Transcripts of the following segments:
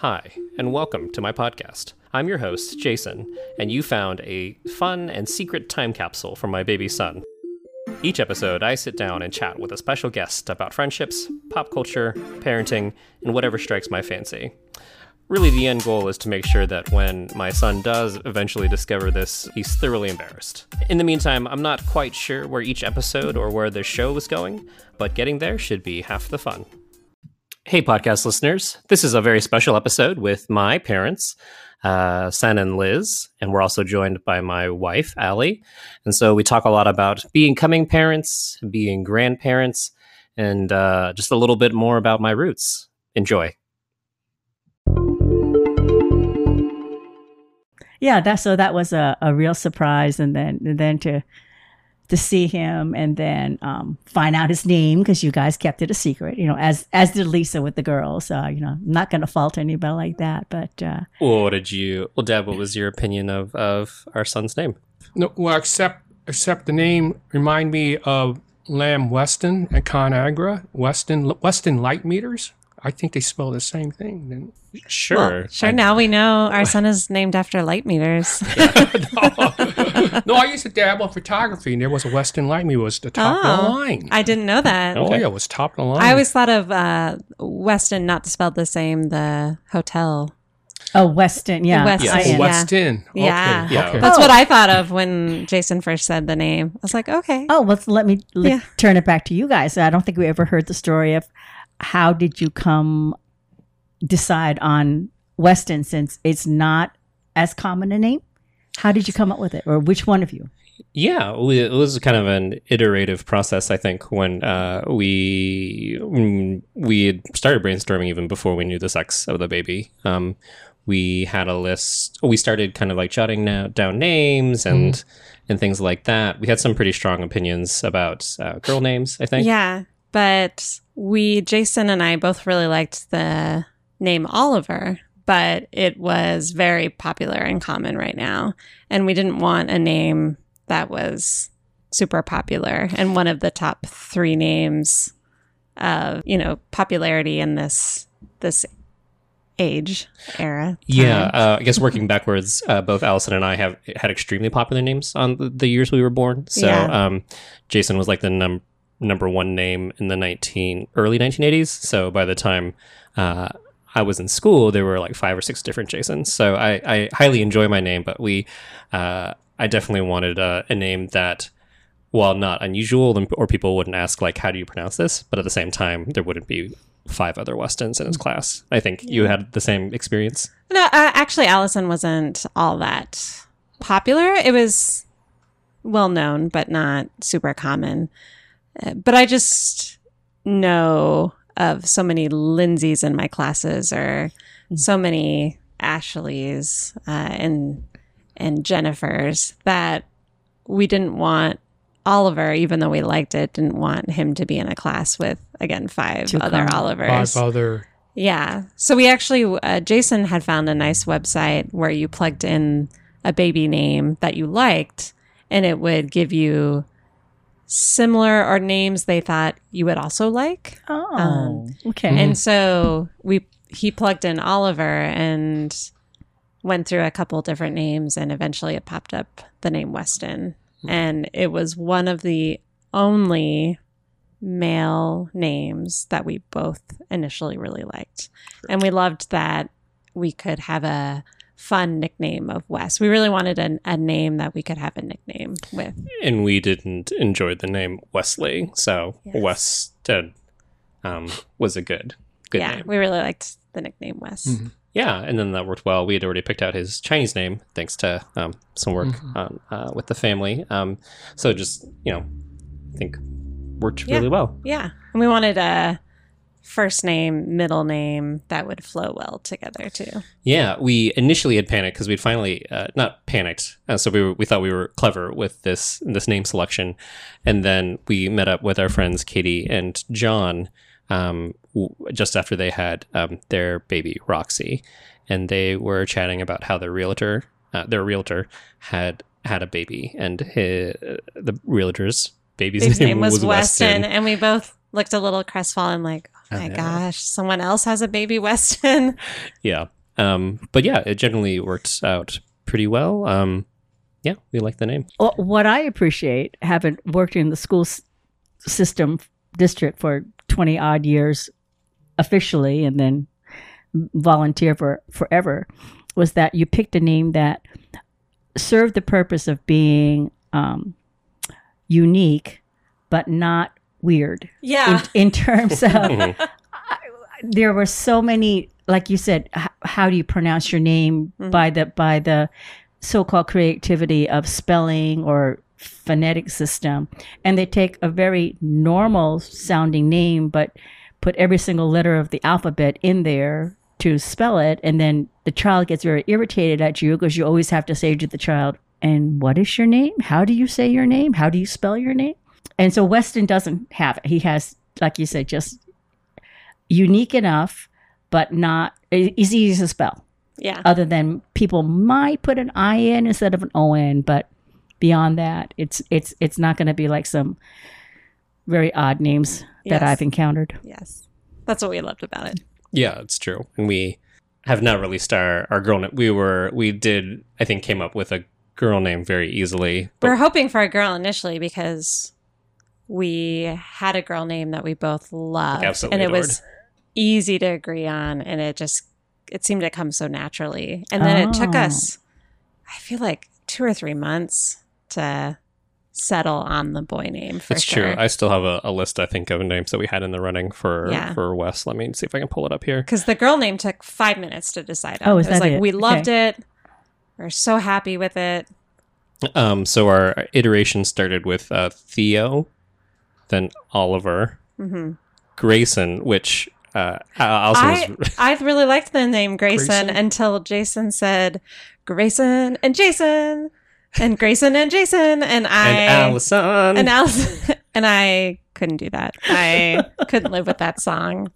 Hi, and welcome to my podcast. I'm your host, Jason, and you found a fun and secret time capsule for my baby son. Each episode, I sit down and chat with a special guest about friendships, pop culture, parenting, and whatever strikes my fancy. Really, the end goal is to make sure that when my son does eventually discover this, he's thoroughly embarrassed. In the meantime, I'm not quite sure where each episode or where the show is going, but getting there should be half the fun. Hey, podcast listeners. This is a very special episode with my parents, uh, Sen and Liz, and we're also joined by my wife, Allie. And so we talk a lot about being coming parents, being grandparents, and uh, just a little bit more about my roots. Enjoy. yeah that so that was a, a real surprise and then and then to to see him and then um, find out his name because you guys kept it a secret you know as as did lisa with the girls uh, you know i'm not going to fault anybody like that but uh, Well, what did you? Well, Deb, what was your opinion of of our son's name? No, well, except except the name remind me of Lamb Weston at ConAgra. Weston Weston light meters. I think they spell the same thing. Then Sure, Sure. I- now we know our son is named after light meters. no, no, I used to dabble in photography, and there was a Weston light meter. It was the top of the Oh, line. I didn't know that. oh Okay. yeah, it was top of the line. I always thought of uh, Westin, not spelled the same, the hotel. oh weston yeah Weston, I oh, yeah. Weston. Okay. Yeah. Yeah. Okay. That's Oh. what I thought of when Jason first said the name. I was like, okay. oh well let me let, Yeah. turn it back to you guys i don't think we ever heard the story of how did you come decide on weston since it's not as common a name how did you come up with it or which one of you Yeah, we, it was kind of an iterative process. I think when uh, we mm, we had started brainstorming even before we knew the sex of the baby. Um, we had a list. We started kind of like jotting na- down names and and things like that. We had some pretty strong opinions about uh, girl names. I think. Yeah. But we, Jason and I both really liked the name Oliver, but it was very popular and common right now. And we didn't want a name that was super popular and one of the top three names of, you know, popularity in this, this age era. Yeah, uh, I guess working backwards, uh, both Allison and I have had extremely popular names on the, the years we were born. So Yeah. um, Jason was like the num- number one name in the nineteen early nineteen eighties. So by the time uh, I was in school, there were like five or six different Jasons. So I, I highly enjoy my name, but we, uh, I definitely wanted a, a name that. While not unusual, or people wouldn't ask like, "How do you pronounce this?" But at the same time, there wouldn't be five other Westons in his class. I think you had the same experience. No, uh, actually, Allison wasn't all that popular. It was well known, but not super common. Uh, but I just know of so many Lindsays in my classes, or so many Ashleys uh, and and Jennifers that we didn't want Oliver, even though we liked it, didn't want him to be in a class with again five Too other. Olivers. Five other. Yeah. So we actually, uh, Jason had found a nice website where you plugged in a baby name that you liked, and it would give you similar or names they thought you would also like. oh Um, okay And so we he plugged in Oliver and went through a couple different names, and eventually it popped up the name Weston, and it was one of the only male names that we both initially really liked. And we loved that we could have a fun nickname of Wes. We really wanted a, a name that we could have a nickname with. and we didn't enjoy the name Wesley, so Yes. Weston um, was a good good name. yeah, name. we really liked the nickname Wes. Mhm. Yeah, and then that worked well. We had already picked out his Chinese name thanks to um, some work Mhm. on, uh, with the family. Um, so just you know, I think worked Yeah. really well. Yeah. And we wanted a first name, middle name that would flow well together too. Yeah, we initially had panicked because we'd finally uh, not panicked. Uh, so we were, we thought we were clever with this this name selection, and then we met up with our friends Katie and John um, w- just after they had um, their baby Roxy, and they were chatting about how their realtor uh, their realtor had had a baby, and his, the realtor's baby's, Baby's name, name was Weston, Weston. and we both looked a little crestfallen, like, My know. gosh, someone else has a baby Weston. Yeah. Um, but yeah, it generally works out pretty well. Um, yeah, we like the name. Well, what I appreciate, having worked in the school s- system district for 20 odd years officially and then volunteer for forever, was that you picked a name that served the purpose of being um, unique, but not weird. Yeah. In, in terms of, Mhm. there were so many like you said h- how do you pronounce your name by the by the so-called creativity of spelling or phonetic system and they take a very normal sounding name but put every single letter of the alphabet in there to spell it and then the child gets very irritated at you because you always have to say to the child and what is your name how do you say your name how do you spell your name and so weston doesn't have it he has like you said just unique enough, but not it- easy to spell. Yeah. Other than people might put an I in instead of an O in, but beyond that, it's it's it's not going to be like some very odd names that Yes. I've encountered. Yes. That's what we loved about it. Yeah, it's true. And we have now released our, our girl name. We were, we did, I think, came up with a girl name very easily. We But were hoping for a girl initially because we had a girl name that we both loved. absolutely and it adored. was easy to agree on and it just it seemed to come so naturally. And then it took Oh. us I feel like two or three months to settle on the boy name for it's sure. true. I still have a, a list, I think, of names that we had in the running for, Yeah. for Wes. Let me see if I can pull it up here. Because the girl name took five minutes to decide on. Oh, is it was that like it? we loved Okay. it. We're so happy with it. Um, so our iteration started with uh, Theo, then Oliver, hmm Grayson, which uh, Allison I, was. I really liked the name Grayson, Grayson? until Jason said Grayson and Jason and Grayson and Jason and I and Allison. and Allison and I couldn't do that. I couldn't live with that song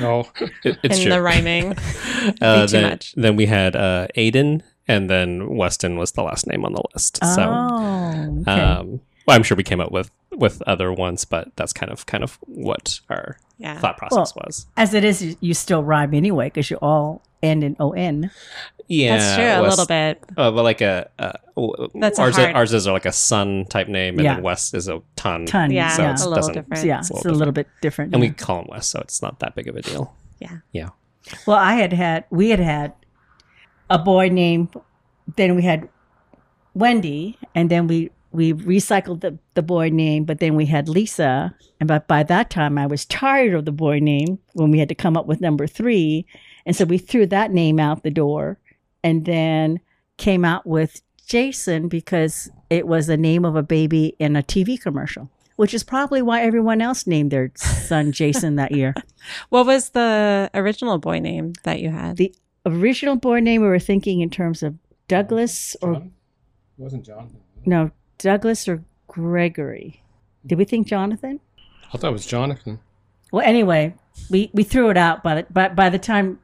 No, It- it's in true. the rhyming. Uh, too then, much. then we had uh, Aiden, and then Weston was the last name on the list. So, oh, okay. um, well, I'm sure we came up with with other ones, but that's kind of kind of what our Yeah. thought process was. As it is, you- you still rhyme anyway because you all end in O N. Yeah, That's true, a little bit. Uh, but like a, uh, w- That's a ours. hard- ours is like a sun type name, and Yeah. then West is a ton. Ton. Yeah, so yeah. it's a little doesn't- different. So, yeah, It's it's, a a little little bit different. and yeah. we call him West, so it's not that big of a deal. Yeah. Yeah, Well, I had had we had had a boy named then we had Wendy and then we we recycled the, the boy name but then we had Lisa and but by that time I was tired of the boy name when we had to come up with number 3 and so we threw that name out the door and then came out with Jason because it was the name of a baby in a TV commercial which is probably why everyone else named their son Jason that year. What was the original boy name that you had? The original boy name we were thinking in terms of Douglas or John? It wasn't John. no Douglas or Gregory. Did we think Jonathan? I thought it was Jonathan. Well, anyway, we we threw it out, but but by the time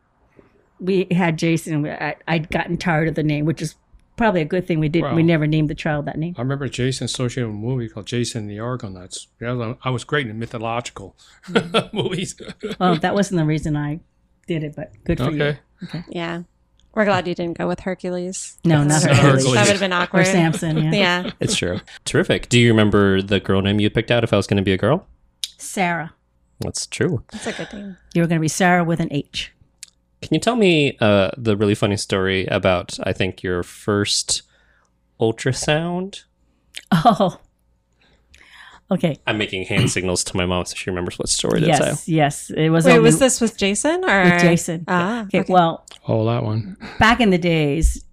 we had Jason, I, I'd gotten tired of the name, which is probably a good thing. We did we never named the child that name. I remember Jason associated with a movie called Jason and the Argonauts. Yeah, I was great in mythological mm-hmm. movies. Well, that wasn't the reason I did it, but good for you. okay. you. Yeah. We're glad you didn't go with Hercules. No, not That Hercules. That would have been awkward. Or awkward. Samson. Yeah. Yeah. it's true. Terrific. Do you remember the girl name you picked out? If I was going to be a girl, Sarah. that's true. That's a good name. You were going to be Sarah with an H. Can you tell me uh, the really funny story about I think your first ultrasound? Oh. Okay. I'm making hand signals to my mom so she remembers what story to Yes. say. Yes. It was. Wait, only was this with Jason or with Jason? Ah, Okay. okay. Well, Oh, that one. back in the days,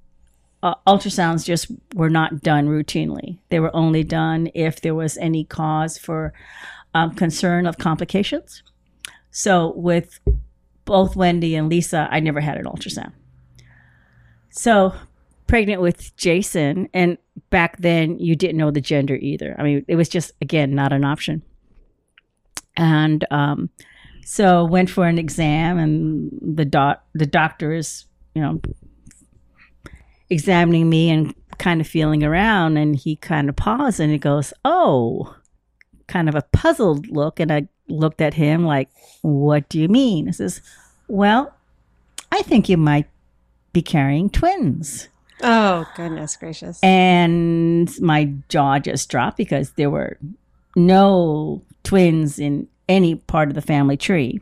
uh, ultrasounds just were not done routinely. They were only done if there was any cause for um, concern of complications. So with both Wendy and Lisa, I never had an ultrasound. So pregnant with Jason, and back then you didn't know the gender either. I mean, it was just again not an option. And um, so went for an exam, and the doc the doctor is you know examining me and kind of feeling around and he kind of paused and he goes oh kind of a puzzled look and I looked at him like, What do you mean? He says, Well, I think you might be carrying twins. Oh, goodness gracious. And my jaw just dropped because there were no twins in any part of the family tree.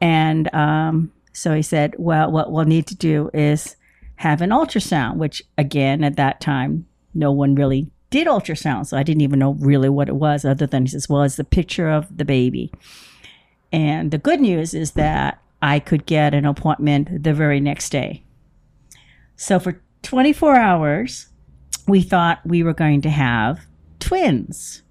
And um, so he said, Well, what we'll need to do is have an ultrasound, which again, at that time, no one really did ultrasound. So I didn't even know really what it was, other than he says, Well, it's the picture of the baby. And the good news is that I could get an appointment the very next day. So for 24 hours, we thought we were going to have twins.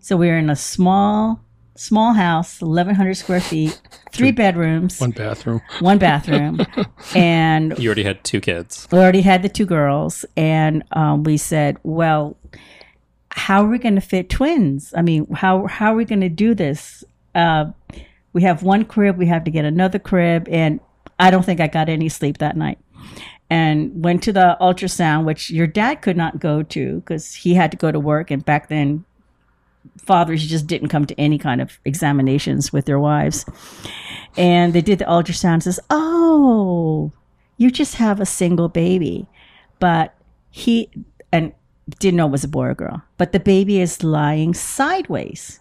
So we were in a small, small house, 1,100 square feet, three bedrooms, One bathroom. one bathroom, and You already had two kids. we already had the two girls. And um, we said, well, how are we going to fit twins? I mean, how how are we going to do this? Uh, we have one crib, we have to get another crib, and I don't think I got any sleep that night. And went to the ultrasound, which your dad could not go to because he had to go to work, and back then, fathers just didn't come to any kind of examinations with their wives. And they did the ultrasound. and Says, "Oh, you just have a single baby," but he and didn't know it was a boy or girl. But the baby is lying sideways.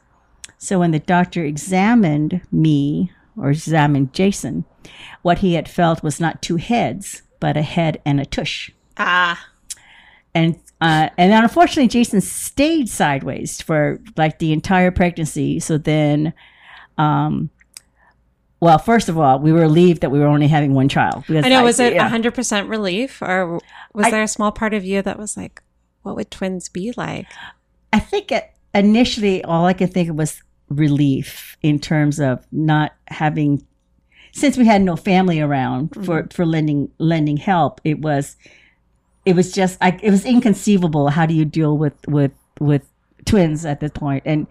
So when the doctor examined me or examined Jason, what he had felt was not two heads, but a head and a tush. ah. And uh, and unfortunately, Jason stayed sideways for like the entire pregnancy. So then, um, well, first of all, we were relieved that we were only having one child. because I know. Was it yeah. 100% relief or was I- there a small part of you that was like, what would twins be like? I think it, initially all I could think of was relief in terms of not having, since we had no family around for, for lending lending help. It was, it was just I, it was inconceivable. How do you deal with with with twins at this point? And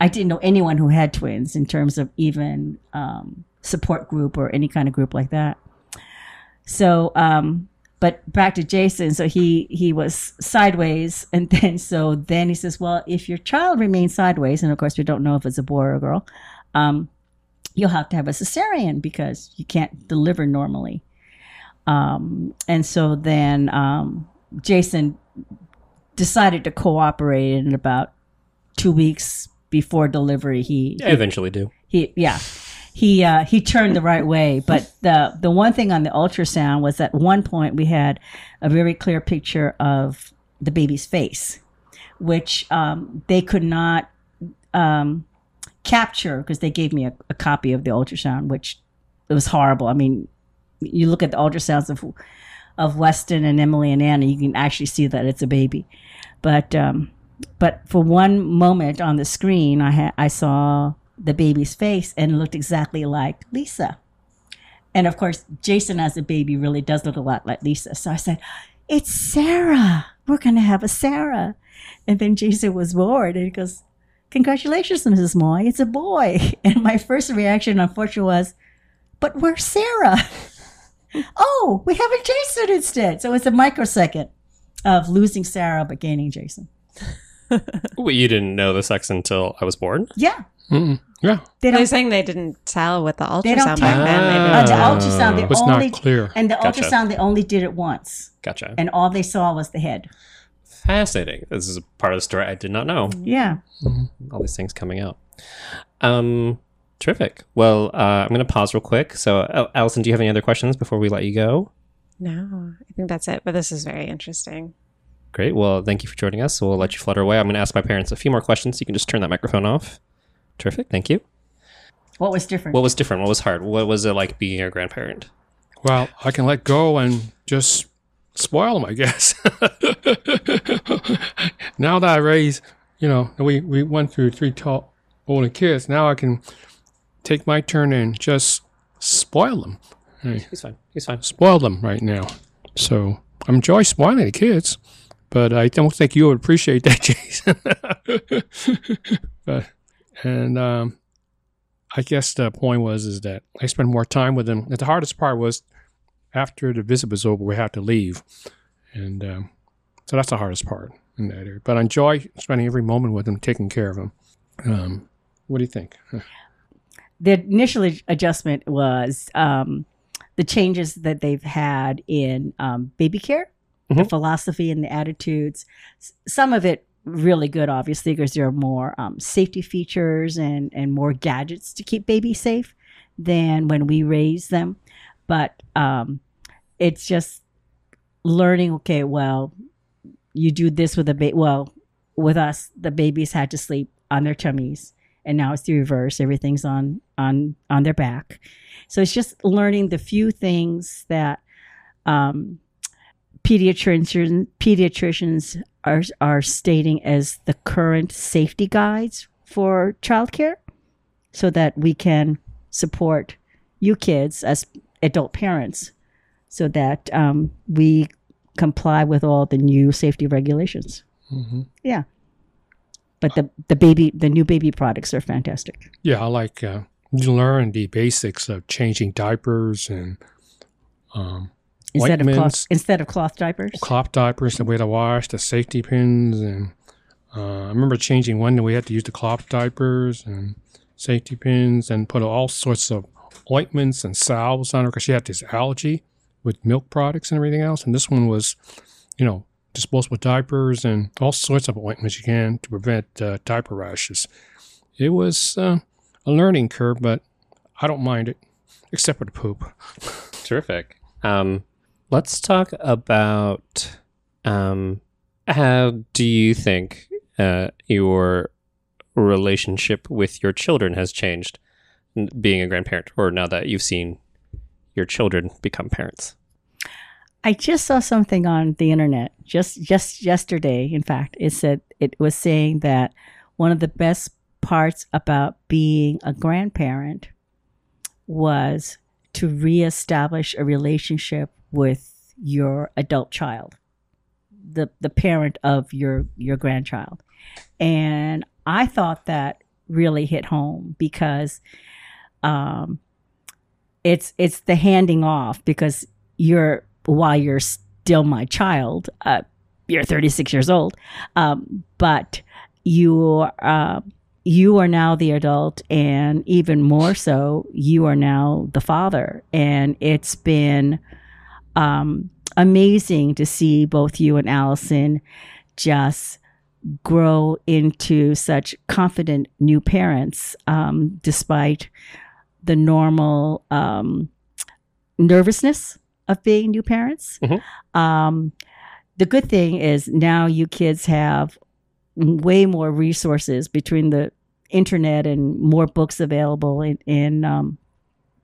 I didn't know anyone who had twins in terms of even um, support group or any kind of group like that. So, um, but back to Jason. So he he was sideways, and then so then he says, "Well, if your child remains sideways, and of course we don't know if it's a boy or a girl, um, you'll have to have a cesarean because you can't deliver normally." Um, and so then um, Jason decided to cooperate, in about two weeks before delivery, he I eventually do. he yeah he uh, he turned the right way but the the one thing on the ultrasound was at one point we had a very clear picture of the baby's face which um, they could not um, capture because they gave me a, a copy of the ultrasound which it was horrible i mean you look at the ultrasounds of of weston and emily and anna you can actually see that it's a baby but um, but for one moment on the screen, I had I saw the baby's face and looked exactly like Lisa. And of course, Jason as a baby really does look a lot like Lisa. So I said, "It's Sarah. We're gonna have a Sarah." And then Jason was bored and he goes, "Congratulations, Mrs. Moy. It's a boy." And my first reaction, unfortunately, was, "But where's Sarah?" oh, we have a Jason instead. So it's a microsecond of losing Sarah but gaining Jason. Well, you didn't know the sex until I was born. Yeah, Mm-mm. Yeah, they They're don't. saying they didn't tell with the They don't ultrasound back tell. then. They Uh, didn't the ultrasound, they it was only not clear. and the Gotcha. ultrasound they only did it once, Gotcha. and all they saw was the head. Fascinating. This is a part of the story I did not know. Yeah, All these things coming out. Um, terrific. Well, uh, I'm going to pause real quick. So, Al- Allison, do you have any other questions before we let you go? No, I think that's it. But this is very interesting. Great. Well, thank you for joining us. We'll let you flutter away. I'm going to ask my parents a few more questions. You can just turn that microphone off. Terrific. Thank you. what was different? What was different? What was hard? What was it like being a grandparent? Well, I can let go and just spoil them, I guess. now that I raise, you know, we, we went through three tall older kids. Now I can take my turn and just spoil them. He's fine. He's fine. Spoil them right now. So I'm enjoy spoiling the kids, but I don't think you would appreciate that, Jason. but and um, I guess the point was is that I spend more time with them. And The hardest part was after the visit was over, we had to leave, and um, so that's the hardest part in that area. But I enjoy spending every moment with them, taking care of them. Um, What do you think? the initial adjustment was um, the changes that they've had in um, baby care, the Mhm. philosophy and the attitudes. Some of it really good, obviously, because there are more um, safety features and and more gadgets to keep babies safe than when we raise them. But um, it's just learning. Okay, well, you do this with a baby. Well, with us, the babies had to sleep on their tummies and now it's the reverse everything's on on on their back so it's just learning the few things that um, pediatricians pediatricians are are stating as the current safety guides for childcare so that we can support you kids as adult parents so that um, we comply with all the new safety regulations. Hmm Yeah. but the the baby the new baby products are fantastic. Yeah, I like uh, you learn the basics of changing diapers and um, instead of cloth instead of cloth diapers. clop diapers, the way to wash, the safety pins, and uh, I remember changing one that we had to use the cloth diapers and safety pins and put all sorts of ointments and salves on her because she had this allergy with milk products and everything else. And this one was, you know, disposable diapers and all sorts of ointments you can to prevent uh, diaper rashes. It was uh, a learning curve, but I don't mind it, except for the poop. Terrific. Um, let's talk about um, how do you think uh, your relationship with your children has changed being a grandparent, or now that you've seen your children become parents? I just saw something on the internet just just yesterday. In fact, it said it was saying that one of the best parts about being a grandparent was to reestablish a relationship with your adult child, the the parent of your your grandchild, and I thought that really hit home because um, it's it's the handing off because you're while you're still my child, uh, you're 36 years old, um, but you uh, you are now the adult, and even more so, you are now the father, and it's been um, amazing to see both you and Allison just grow into such confident new parents, um, despite the normal um, nervousness of being new parents. Mhm. Um, the good thing is now you kids have way more resources between the internet and more books available in, in um,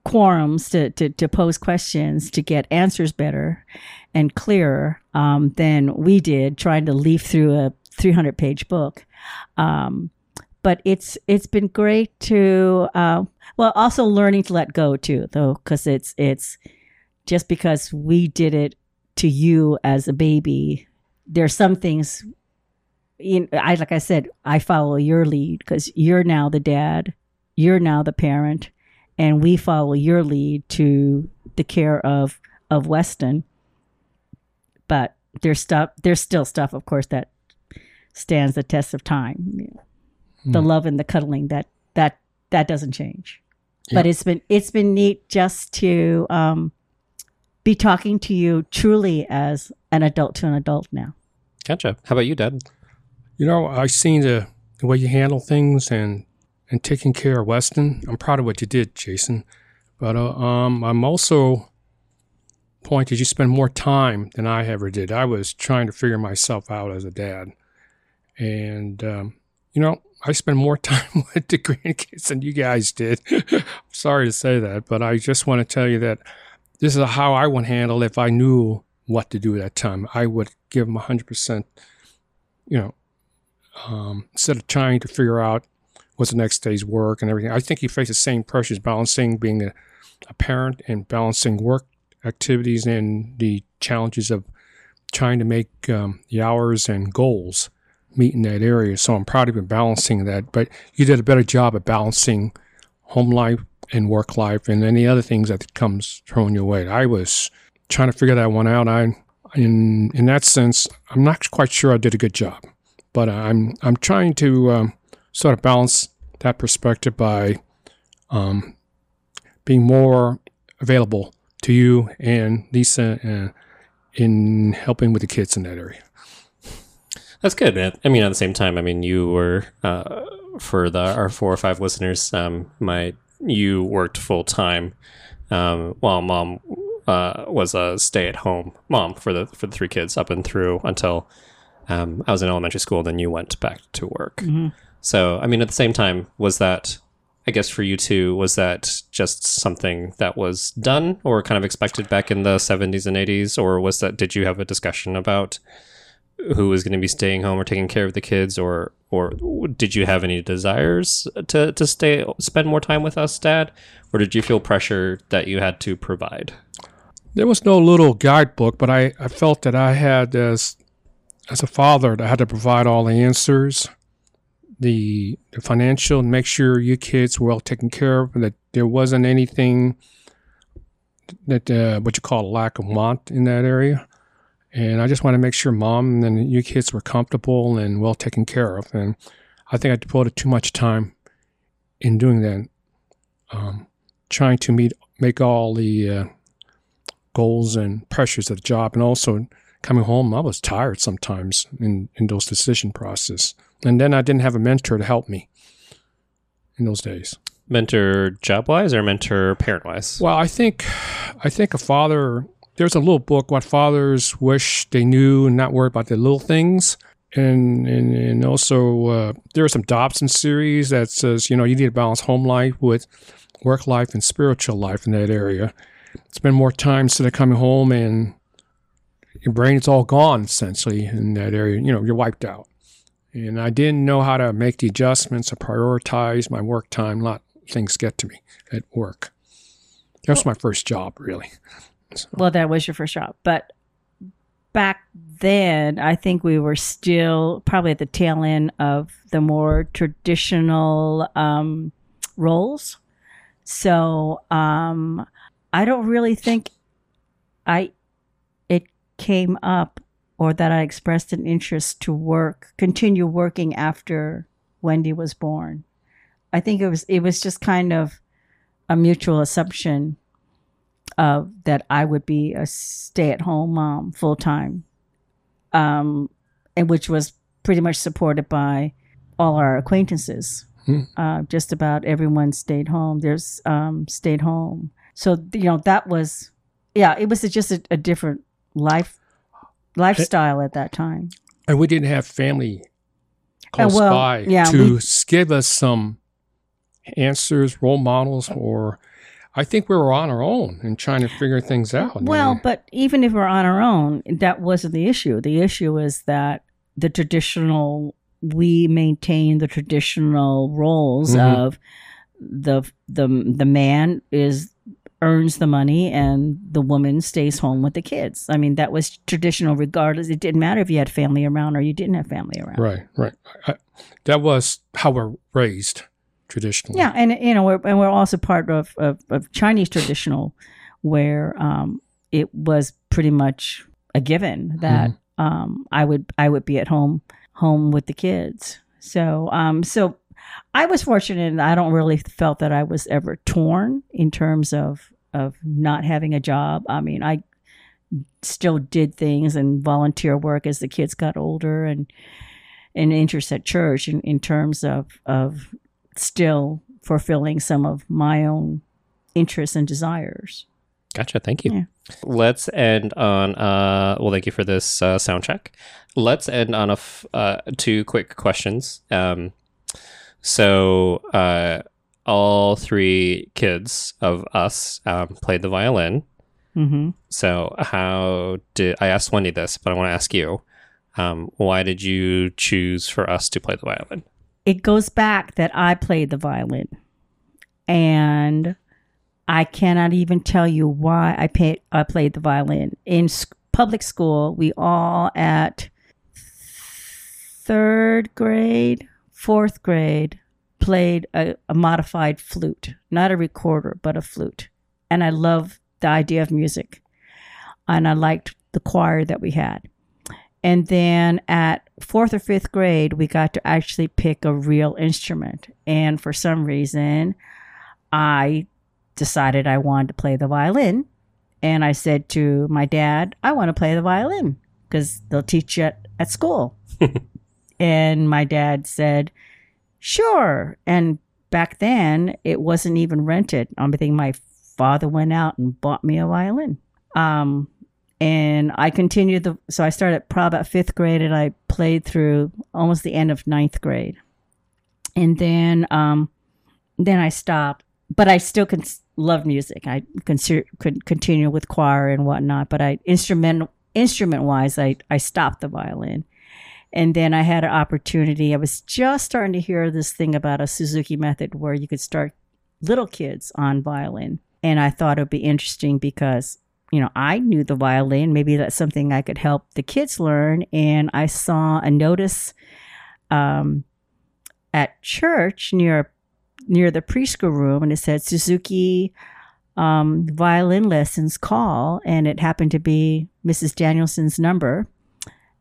quorums to, to, to pose questions to get answers better and clearer um, than we did trying to leaf through a 300 page book. Um, but it's it's been great to uh, well also learning to let go too though because it's it's just because we did it to you as a baby there's some things know, I like I said I follow your lead because you're now the dad you're now the parent and we follow your lead to the care of of Weston. But there's stuff there's still stuff of course that stands the test of time. The Hmm. love and the cuddling that that that doesn't change. But it's been it's been neat just to um be talking to you truly as an adult to an adult now Gotcha. How about you, Dad? You know, I seen the, the way you handle things and and taking care of Weston. I'm proud of what you did, Jason. But uh, um, I'm also pointed you spend more time than I ever did. I was trying to figure myself out as a dad, and um, you know, I spend more time with the grandkids than you guys did. Sorry to say that, but I just want to tell you that this is how I would handle if I knew what to do at that time. I would give them 100%, you know, um, instead of trying to figure out what's the next day's work and everything. I think you face the same pressures balancing being a, a parent and balancing work activities and the challenges of trying to make um, the hours and goals meet in that area. So I'm proud of you balancing that. But you did a better job at balancing home life and work life and any other things that comes thrown your way. I was trying to figure that one out. I, in in that sense, I'm not quite sure I did a good job, but I'm I'm trying to um, sort of balance that perspective by um, being more available to you and Lisa uh, in helping with the kids in that area. That's good. I mean, at the same time, I mean, you were uh, for the our four or five listeners. Um, my you worked full time um, while mom uh, was a stay at home mom for the for the three kids up and through until um, I was in elementary school. Then you went back to work. So, I mean, at the same time, was that I guess for you too, was that just something that was done or kind of expected back in the 70s and 80s? Or was that, did you have a discussion about who was going to be staying home or taking care of the kids? Or, or did you have any desires to, to stay, spend more time with us, dad? Or did you feel pressure that you had to provide? There was no little guidebook, but I, I felt that I had, as, as a father, that I had to provide all the answers the, the financial and make sure your kids were well taken care of, and that there wasn't anything that uh, what you call a lack of want in that area. And I just want to make sure mom and you kids were comfortable and well taken care of. And I think I devoted too much time in doing that, um, trying to meet make all the uh, goals and pressures of the job, and also coming home, I was tired sometimes in, in those decision process. And then I didn't have a mentor to help me in those days. Mentor job wise or mentor parent wise? Well, I think I think a father there's a little book what fathers wish they knew and not worry about the little things. And and, and also uh, there are some Dobson series that says, you know, you need to balance home life with work life and spiritual life in that area. Spend more time instead of coming home and your brain is all gone essentially in that area. You know, you're wiped out. And I didn't know how to make the adjustments or prioritize my work time, let things get to me at work. That was my first job, really. So, Well, that was your first job. But back then, I think we were still probably at the tail end of the more traditional um, roles. So um, I don't really think I it came up or that I expressed an interest to work, continue working after Wendy was born. I think it was it was just kind of a mutual assumption of that I would be a stay-at-home mom full time, um, and which was pretty much supported by all our acquaintances. Hmm. Uh, just about everyone stayed home. There's um, stayed home, so you know that was, yeah, it was just a, a different life lifestyle at that time. and we didn't have family close well, by yeah, to we- give us some answers, role models, or I think we were on our own and trying to figure things out. Well, but even if we're on our own, that wasn't the issue. The issue is that the traditional we maintain the traditional roles Mhm. of the the the man is earns the money and the woman stays home with the kids. I mean, that was traditional regardless. It didn't matter if you had family around or you didn't have family around. right, right. I, that was how we're raised traditionally. Yeah, and you know, we're, and we're also part of, of, of Chinese traditional, where um, it was pretty much a given that um, I would I would be at home home with the kids. So um, so I was fortunate, and I don't really felt that I was ever torn in terms of of not having a job. I mean, I still did things and volunteer work as the kids got older, and and interest at church in, in terms of of still fulfilling some of my own interests and desires. Gotcha. Thank you. Yeah. Let's end on. Uh, well, thank you for this uh, sound check. Let's end on a f- uh, two quick questions. Um, so, uh, all three kids of us um, played the violin. Mm-hmm. So, how did I asked Wendy this, but I want to ask you. Um, why did you choose for us to play the violin? It goes back that I played the violin, and I cannot even tell you why I pay, I played the violin in s- public school. We all at third grade, fourth grade played a, a modified flute, not a recorder, but a flute, and I love the idea of music, and I liked the choir that we had. And then at fourth or fifth grade, we got to actually pick a real instrument. And for some reason, I decided I wanted to play the violin. And I said to my dad, I want to play the violin because they'll teach you at, at school. and my dad said, sure. And back then, it wasn't even rented. I think my father went out and bought me a violin. Um, and I continued the so I started probably about fifth grade and I played through almost the end of ninth grade, and then um, then I stopped. But I still con- love music. I consider, could continue with choir and whatnot. But I instrument instrument wise, I I stopped the violin, and then I had an opportunity. I was just starting to hear this thing about a Suzuki method where you could start little kids on violin, and I thought it would be interesting because you know, I knew the violin. Maybe that's something I could help the kids learn. And I saw a notice um, at church near near the preschool room, and it said Suzuki um, violin lessons call, and it happened to be Mrs. Danielson's number.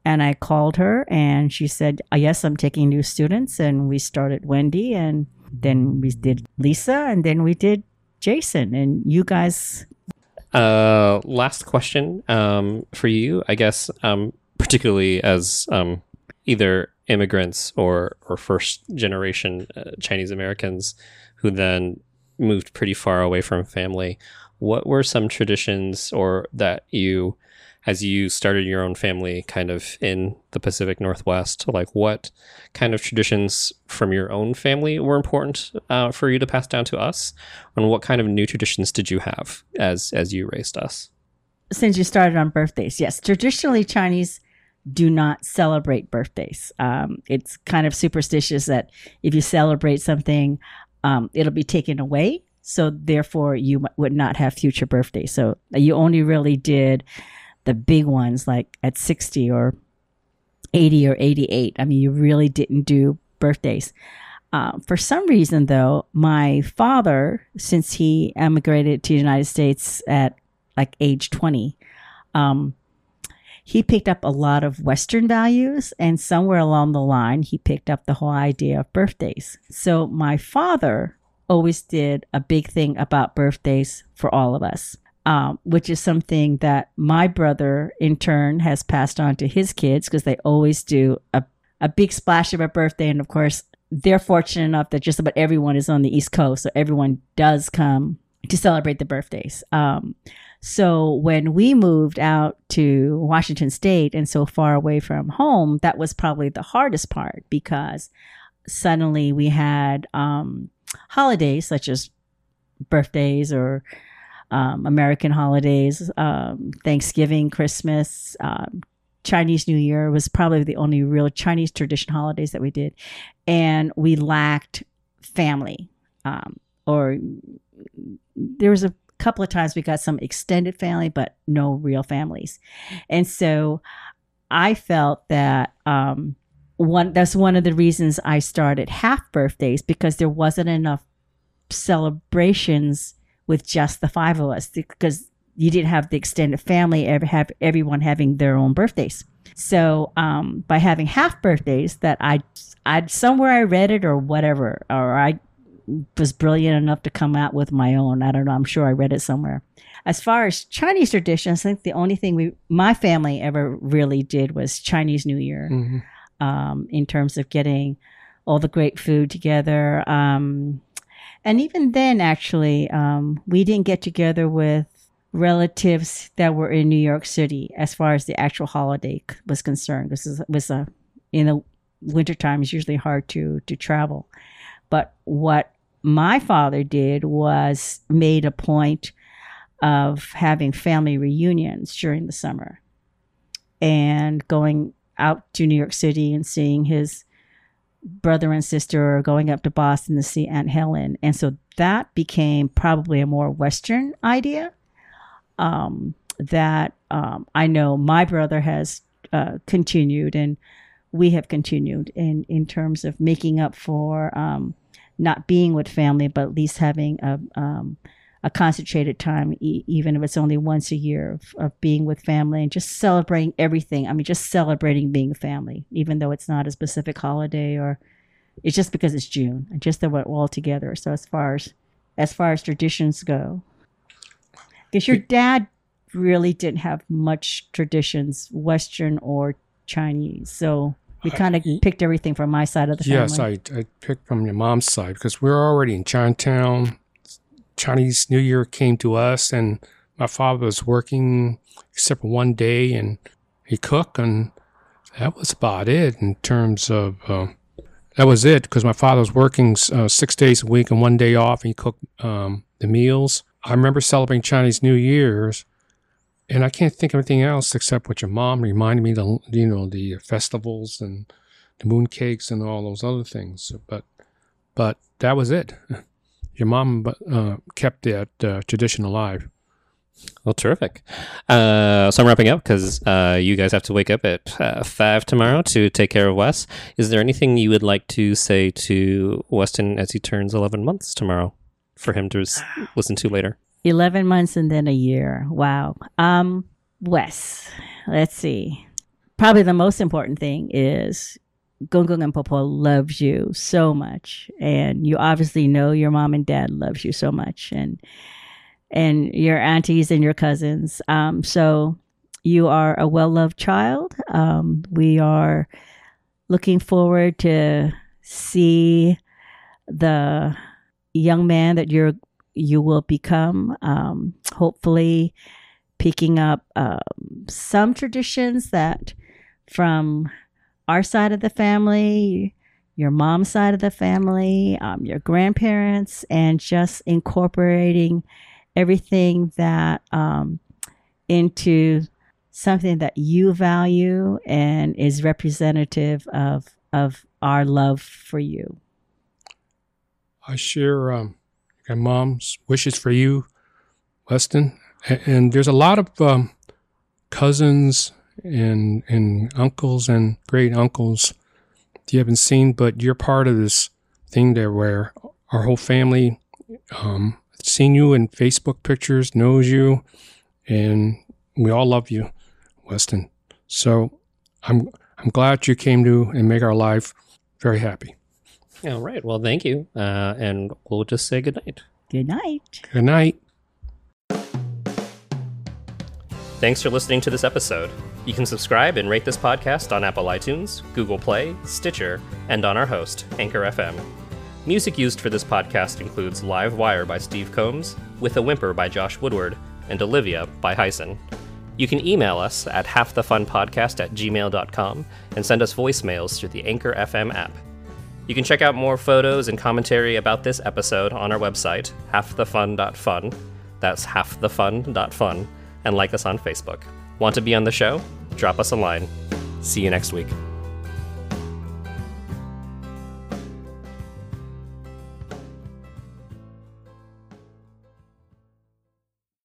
And I called her, and she said, uh, "Yes, I'm taking new students." And we started Wendy, and then we did Lisa, and then we did Jason. And you guys uh, last question um, for you, I guess, um, particularly as um, either immigrants or or first generation uh, Chinese Americans who then moved pretty far away from family. What were some traditions or that you as you started your own family kind of in the Pacific Northwest, like what kind of traditions from your own family were important uh, for you to pass down to us? And what kind of new traditions did you have as, as you raised us? Since you started on birthdays, yes, traditionally Chinese do not celebrate birthdays. Um, it's kind of superstitious that if you celebrate something, um, it'll be taken away. So therefore, you would not have future birthdays. So you only really did the big ones like at 60 or 80 or 88. I mean, you really didn't do birthdays. Uh, for some reason, though, my father, since he emigrated to the United States at like age 20, um, he picked up a lot of Western values, and somewhere along the line, he picked up the whole idea of birthdays. So my father always did a big thing about birthdays for all of us um, which is something that my brother in turn has passed on to his kids because they always do a, a big splash of a birthday. And of course, they're fortunate enough that just about everyone is on the East Coast. So everyone does come to celebrate the birthdays. Um, so when we moved out to Washington State and so far away from home, that was probably the hardest part because suddenly we had um, holidays such as birthdays or um, American holidays, um, Thanksgiving, Christmas, um, Chinese New Year was probably the only real Chinese tradition holidays that we did. And we lacked family. Um, or there was a couple of times we got some extended family, but no real families. And so I felt that um, one that's one of the reasons I started half birthdays because there wasn't enough celebrations with just the five of us because you didn't have the extended family ever have everyone having their own birthdays. So um, by having half birthdays, that I I somewhere I read it or whatever, or I was brilliant enough to come out with my own. I don't know. I'm sure I read it somewhere. As far as Chinese traditions, I think the only thing we my family ever really did was Chinese New Year, mm-hmm. um, in terms of getting all the great food together. Um, and even then, actually, um, we didn't get together with relatives that were in New York City as far as the actual holiday was concerned. This was, was a in the wintertime is usually hard to to travel. But what my father did was made a point of having family reunions during the summer and going out to New York City and seeing his brother and sister going up to Boston to see Aunt Helen. And so that became probably a more Western idea um, that um, I know my brother has uh, continued and we have continued in, in terms of making up for um, not being with family, but at least having a, um, a concentrated time, e- even if it's only once a year of, of being with family and just celebrating everything. I mean, just celebrating being a family, even though it's not a specific holiday or it's just because it's June and just that we're all together. So as far as as far as traditions go, because your dad really didn't have much traditions, Western or Chinese. So we kind of picked everything from my side of the family. Yes, I, I picked from your mom's side because we're already in Chinatown. Chinese New Year came to us, and my father was working except for one day, and he cooked, and that was about it in terms of. Uh, that was it because my father was working uh, six days a week and one day off. And he cooked um, the meals. I remember celebrating Chinese New Year's, and I can't think of anything else except what your mom reminded me. The you know the festivals and the moon cakes and all those other things. But but that was it. Your mom uh, kept that uh, tradition alive. Well, terrific. Uh, so I'm wrapping up because uh, you guys have to wake up at uh, five tomorrow to take care of Wes. Is there anything you would like to say to Weston as he turns 11 months tomorrow for him to s- listen to later? 11 months and then a year. Wow. Um, Wes, let's see. Probably the most important thing is Gung Gung and Popo loves you so much. And you obviously know your mom and dad loves you so much. And and your aunties and your cousins. Um, so you are a well loved child. Um, we are looking forward to see the young man that you're you will become. Um, hopefully, picking up um, some traditions that from our side of the family, your mom's side of the family, um, your grandparents, and just incorporating everything that um, into something that you value and is representative of of our love for you. I share um, my mom's wishes for you, Weston. And there's a lot of um, cousins and and uncles and great uncles you haven't seen, but you're part of this thing there where our whole family um, seen you in Facebook pictures, knows you, and we all love you, Weston. So I'm I'm glad you came to and make our life very happy. All right. Well, thank you. Uh, and we'll just say good night. Good night. Good night. Thanks for listening to this episode. You can subscribe and rate this podcast on Apple iTunes, Google Play, Stitcher, and on our host, Anchor FM. Music used for this podcast includes Live Wire by Steve Combs, With a Whimper by Josh Woodward, and Olivia by Hyson. You can email us at halfthefunpodcast at gmail.com and send us voicemails through the Anchor FM app. You can check out more photos and commentary about this episode on our website, halfthefun.fun. That's halfthefun.fun, and like us on Facebook. Want to be on the show? Drop us a line. See you next week.